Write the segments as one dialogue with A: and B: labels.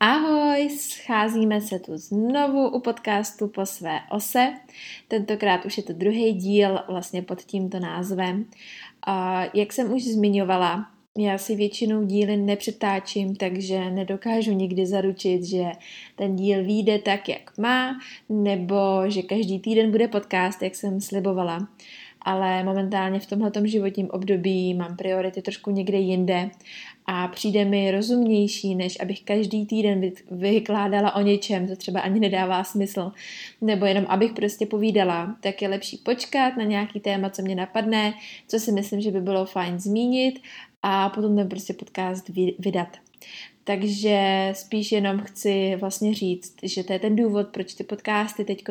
A: Ahoj, scházíme se tu znovu u podcastu po své ose. Tentokrát už je to druhý díl vlastně pod tímto názvem. A jak jsem už zmiňovala, já si většinou díly nepřetáčím, takže nedokážu nikdy zaručit, že ten díl vyjde tak, jak má, nebo že každý týden bude podcast, jak jsem slibovala ale momentálně v tomhletom životním období mám priority trošku někde jinde a přijde mi rozumnější, než abych každý týden vykládala o něčem, co třeba ani nedává smysl, nebo jenom abych prostě povídala, tak je lepší počkat na nějaký téma, co mě napadne, co si myslím, že by bylo fajn zmínit a potom ten prostě podcast vydat. Takže spíš jenom chci vlastně říct, že to je ten důvod, proč ty podcasty teď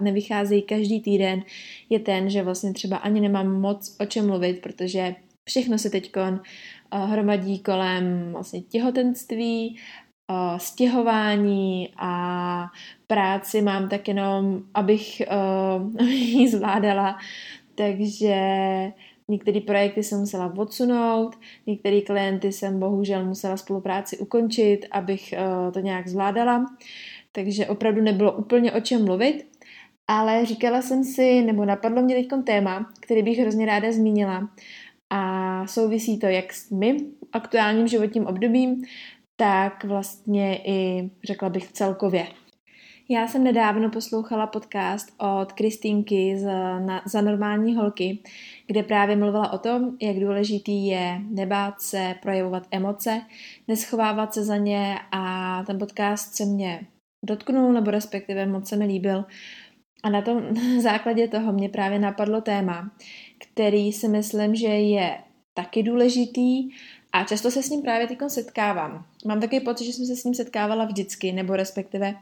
A: nevycházejí každý týden, je ten, že vlastně třeba ani nemám moc o čem mluvit, protože všechno se teď hromadí kolem vlastně těhotenství, eh, stěhování a práci mám tak jenom, abych, uh, ji zvládala. Takže Některé projekty jsem musela odsunout, některé klienty jsem bohužel musela spolupráci ukončit, abych uh, to nějak zvládala. Takže opravdu nebylo úplně o čem mluvit, ale říkala jsem si, nebo napadlo mě teď téma, který bych hrozně ráda zmínila. A souvisí to jak s mým aktuálním životním obdobím, tak vlastně i, řekla bych, celkově. Já jsem nedávno poslouchala podcast od Kristýnky z, na, za normální holky, kde právě mluvila o tom, jak důležitý je nebát se, projevovat emoce, neschovávat se za ně a ten podcast se mě dotknul, nebo respektive moc se mi líbil. A na tom základě toho mě právě napadlo téma, který si myslím, že je taky důležitý a často se s ním právě teď setkávám. Mám takový pocit, že jsem se s ním setkávala vždycky, nebo respektive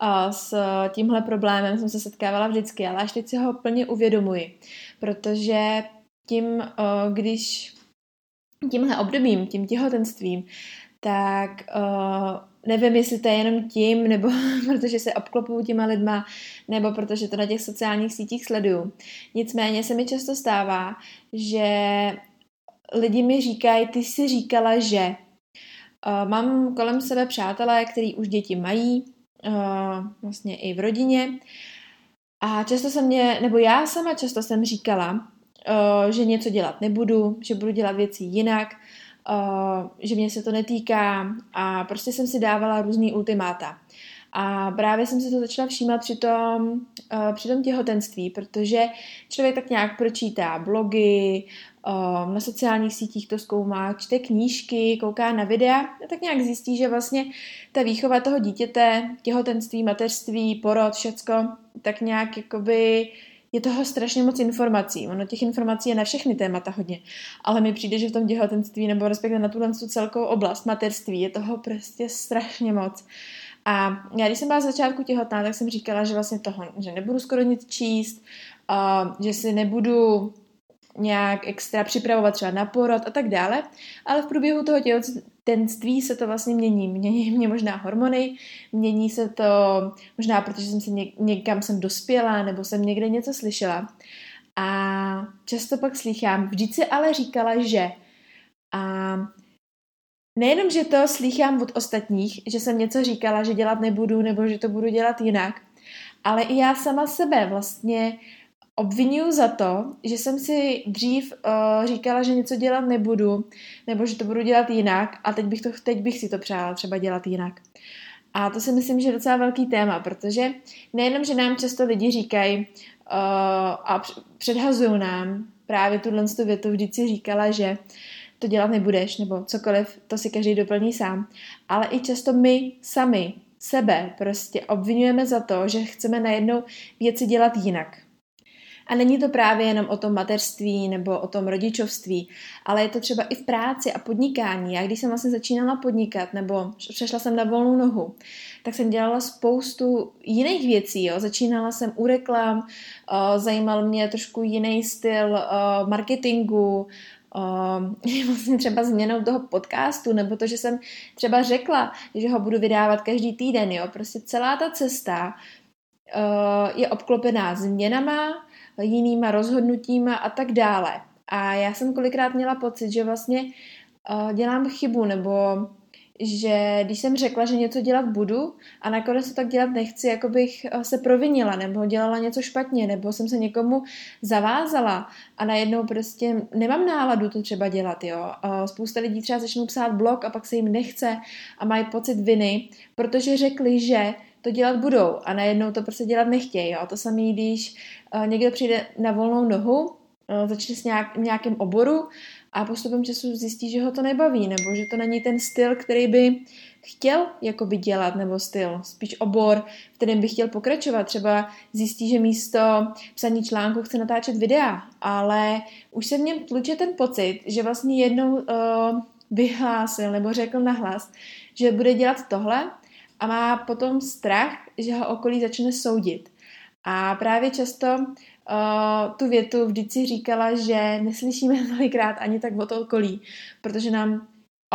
A: a s tímhle problémem jsem se setkávala vždycky, ale až teď si ho plně uvědomuji, protože tím, když tímhle obdobím, tím těhotenstvím, tak nevím, jestli to je jenom tím, nebo protože se obklopuju těma lidma, nebo protože to na těch sociálních sítích sleduju. Nicméně se mi často stává, že lidi mi říkají, ty si říkala, že mám kolem sebe přátelé, kteří už děti mají, uh, vlastně i v rodině. A často se mě, nebo já sama často jsem říkala, uh, že něco dělat nebudu, že budu dělat věci jinak, uh, že mě se to netýká a prostě jsem si dávala různý ultimáta. A právě jsem se to začala všímat při tom, uh, při tom těhotenství, protože člověk tak nějak pročítá blogy, uh, na sociálních sítích to zkoumá, čte knížky, kouká na videa a tak nějak zjistí, že vlastně ta výchova toho dítěte, těhotenství, mateřství, porod, všecko, tak nějak jakoby je toho strašně moc informací. Ono těch informací je na všechny témata hodně, ale mi přijde, že v tom těhotenství nebo respektive na tuhle celkovou oblast materství je toho prostě strašně moc. A já, když jsem byla z začátku těhotná, tak jsem říkala, že vlastně toho, že nebudu skoro nic číst, uh, že si nebudu nějak extra připravovat třeba na porod a tak dále, ale v průběhu toho těhotenství se to vlastně mění. Mění mě možná hormony, mění se to možná, protože jsem se něk- někam jsem dospěla nebo jsem někde něco slyšela. A často pak slychám, vždyť si ale říkala, že. A nejenom, že to slychám od ostatních, že jsem něco říkala, že dělat nebudu nebo že to budu dělat jinak, ale i já sama sebe vlastně obvinuju za to, že jsem si dřív uh, říkala, že něco dělat nebudu, nebo že to budu dělat jinak a teď bych, to, teď bych si to přála třeba dělat jinak. A to si myslím, že je docela velký téma, protože nejenom, že nám často lidi říkají uh, a předhazují nám právě tuhle větu, vždyť si říkala, že to dělat nebudeš, nebo cokoliv, to si každý doplní sám. Ale i často my sami sebe prostě obvinujeme za to, že chceme najednou věci dělat jinak. A není to právě jenom o tom mateřství nebo o tom rodičovství, ale je to třeba i v práci a podnikání. Já když jsem vlastně začínala podnikat nebo přešla jsem na volnou nohu, tak jsem dělala spoustu jiných věcí. Jo. Začínala jsem u reklam, zajímal mě trošku jiný styl marketingu, vlastně třeba změnou toho podcastu, nebo to, že jsem třeba řekla, že ho budu vydávat každý týden, jo. Prostě celá ta cesta je obklopená změnama, jinýma rozhodnutíma a tak dále. A já jsem kolikrát měla pocit, že vlastně uh, dělám chybu, nebo že když jsem řekla, že něco dělat budu a nakonec to tak dělat nechci, jako bych eh, se provinila nebo dělala něco špatně, nebo jsem se někomu zavázala a najednou prostě nemám náladu to třeba dělat, jo. Spousta lidí třeba začnou psát blog a pak se jim nechce a mají pocit viny, protože řekli, že to dělat budou a najednou to prostě dělat nechtějí. Jo. To samé, když uh, někdo přijde na volnou nohu, uh, začne s nějak, nějakým oboru a postupem času zjistí, že ho to nebaví, nebo že to není ten styl, který by chtěl jakoby dělat, nebo styl, spíš obor, v kterém by chtěl pokračovat. Třeba zjistí, že místo psaní článku chce natáčet videa, ale už se v něm tluče ten pocit, že vlastně jednou uh, vyhlásil nebo řekl nahlas, že bude dělat tohle a má potom strach, že ho okolí začne soudit. A právě často uh, tu větu vždycky říkala, že neslyšíme tolikrát ani tak o to okolí, protože nám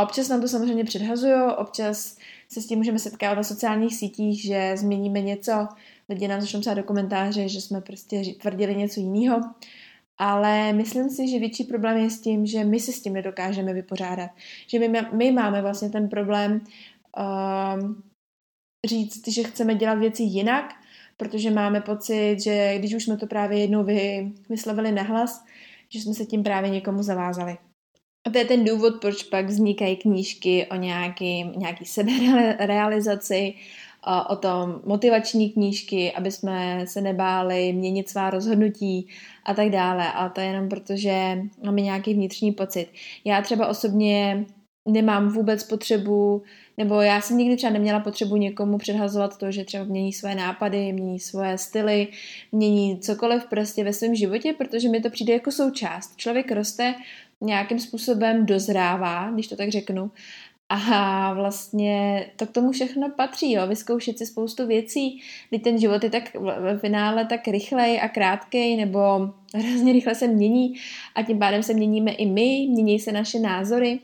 A: občas nám to samozřejmě předhazují, občas se s tím můžeme setkávat na sociálních sítích, že změníme něco, lidi nám začnou psát do komentáře, že jsme prostě tvrdili něco jiného, ale myslím si, že větší problém je s tím, že my se s tím nedokážeme vypořádat. Že my, my máme vlastně ten problém uh, říct, že chceme dělat věci jinak, protože máme pocit, že když už jsme to právě jednou vy, vyslovili nahlas, že jsme se tím právě někomu zavázali. A to je ten důvod, proč pak vznikají knížky o nějaký, nějaký seberealizaci, o, o tom motivační knížky, aby jsme se nebáli měnit svá rozhodnutí a tak dále. A to je jenom proto, že máme nějaký vnitřní pocit. Já třeba osobně nemám vůbec potřebu nebo já jsem nikdy třeba neměla potřebu někomu předhazovat to, že třeba mění své nápady, mění svoje styly, mění cokoliv prostě ve svém životě, protože mi to přijde jako součást. Člověk roste, nějakým způsobem dozrává, když to tak řeknu, a vlastně to k tomu všechno patří, jo, vyzkoušet si spoustu věcí, kdy ten život je tak ve finále tak rychlej a krátkej, nebo hrozně rychle se mění. A tím pádem se měníme i my, mění se naše názory.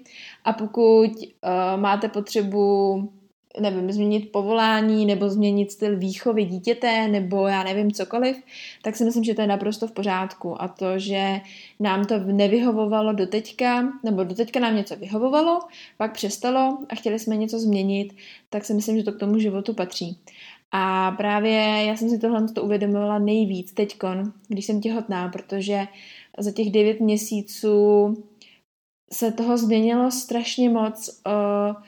A: A pokud uh, máte potřebu nevím, změnit povolání nebo změnit styl výchovy dítěte nebo já nevím cokoliv, tak si myslím, že to je naprosto v pořádku. A to, že nám to nevyhovovalo do teďka, nebo do teďka nám něco vyhovovalo, pak přestalo a chtěli jsme něco změnit, tak si myslím, že to k tomu životu patří. A právě já jsem si tohle to uvědomila nejvíc teďkon, když jsem těhotná, protože za těch devět měsíců se toho změnilo strašně moc. Uh,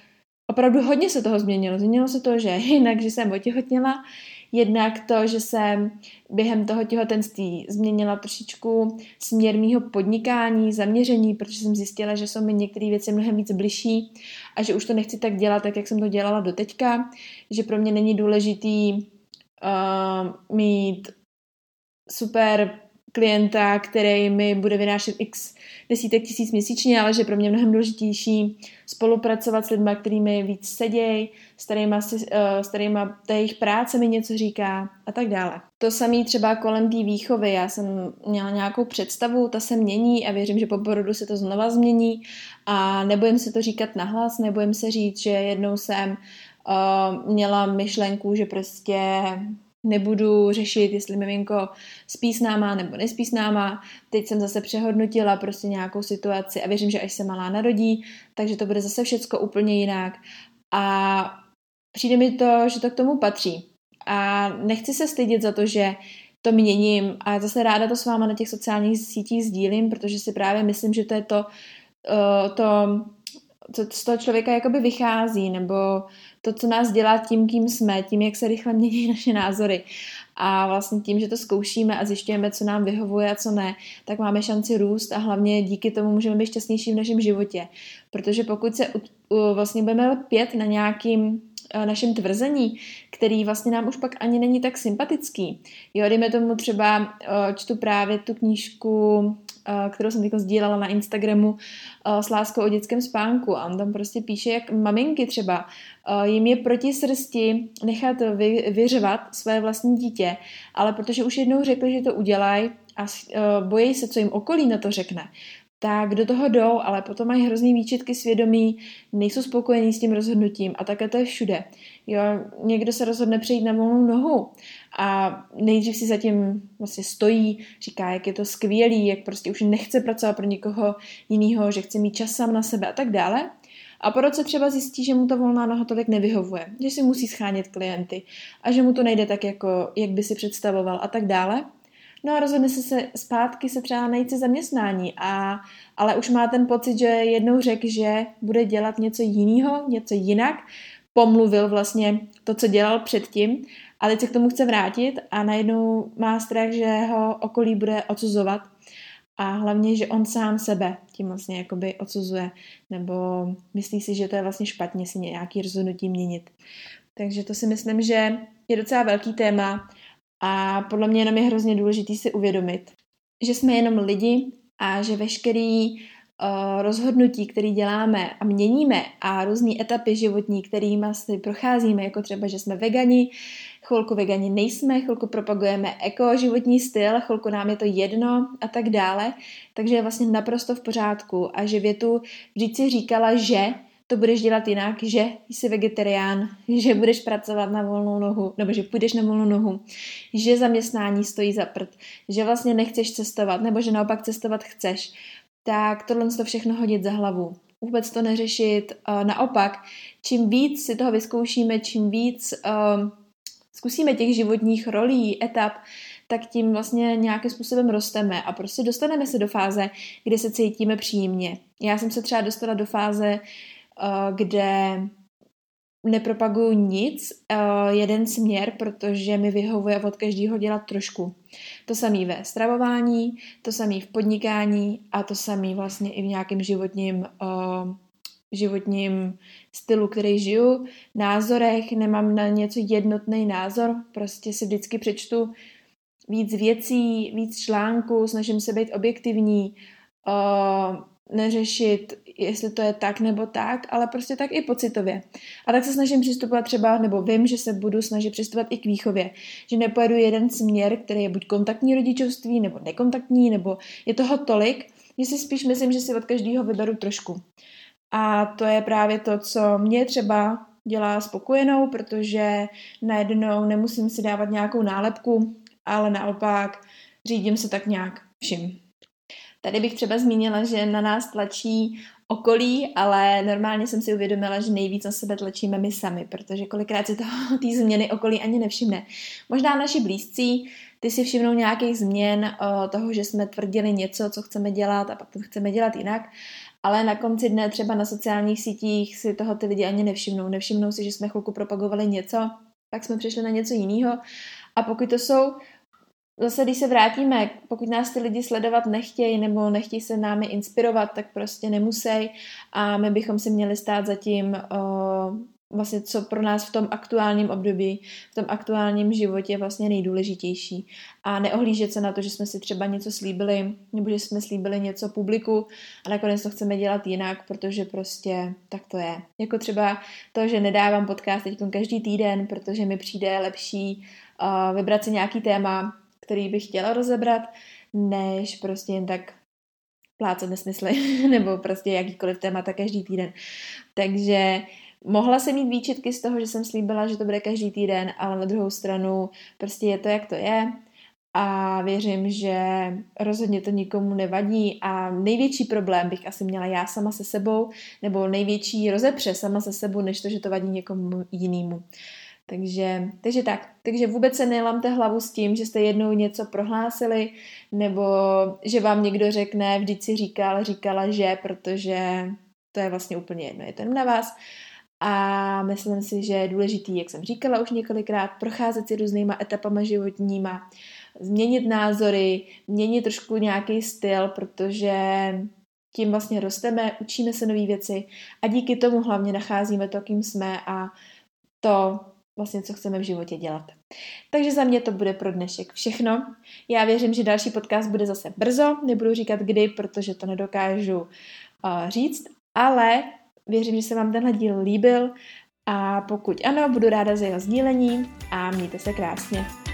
A: opravdu hodně se toho změnilo. Změnilo se to, že jinak, že jsem otěhotněla, jednak to, že jsem během toho těhotenství změnila trošičku směr mýho podnikání, zaměření, protože jsem zjistila, že jsou mi některé věci mnohem víc bližší a že už to nechci tak dělat, tak jak jsem to dělala do teďka, že pro mě není důležitý uh, mít super klienta, který mi bude vynášet x desítek tisíc měsíčně, ale že pro mě mnohem důležitější spolupracovat s lidmi, kterými víc sedějí, s kterými, uh, s kterými ta jejich práce mi něco říká a tak dále. To samé třeba kolem té výchovy. Já jsem měla nějakou představu, ta se mění a věřím, že po porodu se to znova změní a nebojím se to říkat nahlas, nebojím se říct, že jednou jsem uh, měla myšlenku, že prostě nebudu řešit, jestli miminko spí s náma nebo nespí s náma. Teď jsem zase přehodnotila prostě nějakou situaci a věřím, že až se malá narodí, takže to bude zase všecko úplně jinak. A přijde mi to, že to k tomu patří. A nechci se stydět za to, že to měním a zase ráda to s váma na těch sociálních sítích sdílím, protože si právě myslím, že to je to, uh, to co z toho člověka jakoby vychází, nebo to, co nás dělá tím, kým jsme, tím, jak se rychle mění naše názory. A vlastně tím, že to zkoušíme a zjišťujeme, co nám vyhovuje a co ne, tak máme šanci růst a hlavně díky tomu můžeme být šťastnější v našem životě. Protože pokud se vlastně budeme lpět na nějakým Eh, našem tvrzení, který vlastně nám už pak ani není tak sympatický. Jo, dejme tomu třeba, eh, čtu právě tu knížku, kterou jsem teď sdílela na Instagramu s láskou o dětském spánku a on tam prostě píše, jak maminky třeba jim je proti srsti nechat vy, vyřvat své vlastní dítě, ale protože už jednou řekli, že to udělají a bojí se, co jim okolí na to řekne, tak do toho jdou, ale potom mají hrozný výčitky svědomí, nejsou spokojení s tím rozhodnutím a také to je všude. Jo, někdo se rozhodne přejít na volnou nohu a nejdřív si zatím vlastně stojí, říká, jak je to skvělý, jak prostě už nechce pracovat pro někoho jiného, že chce mít čas sám na sebe a tak dále. A po roce třeba zjistí, že mu ta volná noha tolik nevyhovuje, že si musí schánět klienty a že mu to nejde tak, jako, jak by si představoval a tak dále. No a rozhodne se, se zpátky se třeba najít si zaměstnání, a, ale už má ten pocit, že jednou řekl, že bude dělat něco jiného, něco jinak, pomluvil vlastně to, co dělal předtím. A teď se k tomu chce vrátit a najednou má strach, že ho okolí bude odsuzovat. A hlavně, že on sám sebe tím vlastně jakoby odsuzuje. Nebo myslí si, že to je vlastně špatně si nějaký rozhodnutí měnit. Takže to si myslím, že je docela velký téma. A podle mě jenom je hrozně důležitý si uvědomit, že jsme jenom lidi a že veškerý rozhodnutí, které děláme a měníme a různé etapy životní, kterými si procházíme, jako třeba, že jsme vegani, chvilku vegani nejsme, chvilku propagujeme eko životní styl, chvilku nám je to jedno a tak dále, takže je vlastně naprosto v pořádku. A že větu vždyť si říkala, že to budeš dělat jinak, že jsi vegetarián, že budeš pracovat na volnou nohu, nebo že půjdeš na volnou nohu, že zaměstnání stojí za prd, že vlastně nechceš cestovat, nebo že naopak cestovat chceš, tak tohle to všechno hodit za hlavu. Vůbec to neřešit. Naopak, čím víc si toho vyzkoušíme, čím víc uh, zkusíme těch životních rolí, etap, tak tím vlastně nějakým způsobem rosteme a prostě dostaneme se do fáze, kde se cítíme příjemně. Já jsem se třeba dostala do fáze, Eh, kde nepropaguju nic, eh, jeden směr, protože mi vyhovuje od každého dělat trošku. To samé ve stravování, to samé v podnikání a to samé vlastně i v nějakém životním, uh, životním stylu, který žiju, názorech, nemám na něco jednotný názor, prostě si vždycky přečtu víc věcí, víc článků, snažím se být objektivní, uh, neřešit, jestli to je tak nebo tak, ale prostě tak i pocitově. A tak se snažím přistupovat třeba, nebo vím, že se budu snažit přistupovat i k výchově. Že nepojedu jeden směr, který je buď kontaktní rodičovství, nebo nekontaktní, nebo je toho tolik, že si spíš myslím, že si od každého vyberu trošku. A to je právě to, co mě třeba dělá spokojenou, protože najednou nemusím si dávat nějakou nálepku, ale naopak řídím se tak nějak vším. Tady bych třeba zmínila, že na nás tlačí okolí, ale normálně jsem si uvědomila, že nejvíc na sebe tlačíme my sami, protože kolikrát si toho, ty změny okolí ani nevšimne. Možná naši blízcí, ty si všimnou nějakých změn o toho, že jsme tvrdili něco, co chceme dělat a pak to chceme dělat jinak, ale na konci dne třeba na sociálních sítích si toho ty lidi ani nevšimnou. Nevšimnou si, že jsme chvilku propagovali něco, pak jsme přišli na něco jiného a pokud to jsou zase, když se vrátíme, pokud nás ty lidi sledovat nechtějí nebo nechtějí se námi inspirovat, tak prostě nemusí a my bychom si měli stát za tím, uh, vlastně co pro nás v tom aktuálním období, v tom aktuálním životě je vlastně nejdůležitější. A neohlížet se na to, že jsme si třeba něco slíbili, nebo že jsme slíbili něco publiku a nakonec to chceme dělat jinak, protože prostě tak to je. Jako třeba to, že nedávám podcast teď každý týden, protože mi přijde lepší uh, vybrat si nějaký téma, který bych chtěla rozebrat, než prostě jen tak plácat nesmysly, nebo prostě jakýkoliv témata každý týden. Takže mohla jsem mít výčitky z toho, že jsem slíbila, že to bude každý týden, ale na druhou stranu prostě je to, jak to je a věřím, že rozhodně to nikomu nevadí a největší problém bych asi měla já sama se sebou, nebo největší rozepře sama se sebou, než to, že to vadí někomu jinému. Takže, takže tak. Takže vůbec se nelamte hlavu s tím, že jste jednou něco prohlásili, nebo že vám někdo řekne, vždyť si říkal, říkala, že, protože to je vlastně úplně jedno, je to na vás. A myslím si, že je důležitý, jak jsem říkala už několikrát, procházet si různýma etapama životníma, změnit názory, měnit trošku nějaký styl, protože tím vlastně rosteme, učíme se nové věci a díky tomu hlavně nacházíme to, kým jsme a to vlastně, co chceme v životě dělat. Takže za mě to bude pro dnešek všechno. Já věřím, že další podcast bude zase brzo, nebudu říkat kdy, protože to nedokážu uh, říct, ale věřím, že se vám tenhle díl líbil a pokud ano, budu ráda za jeho sdílení a mějte se krásně.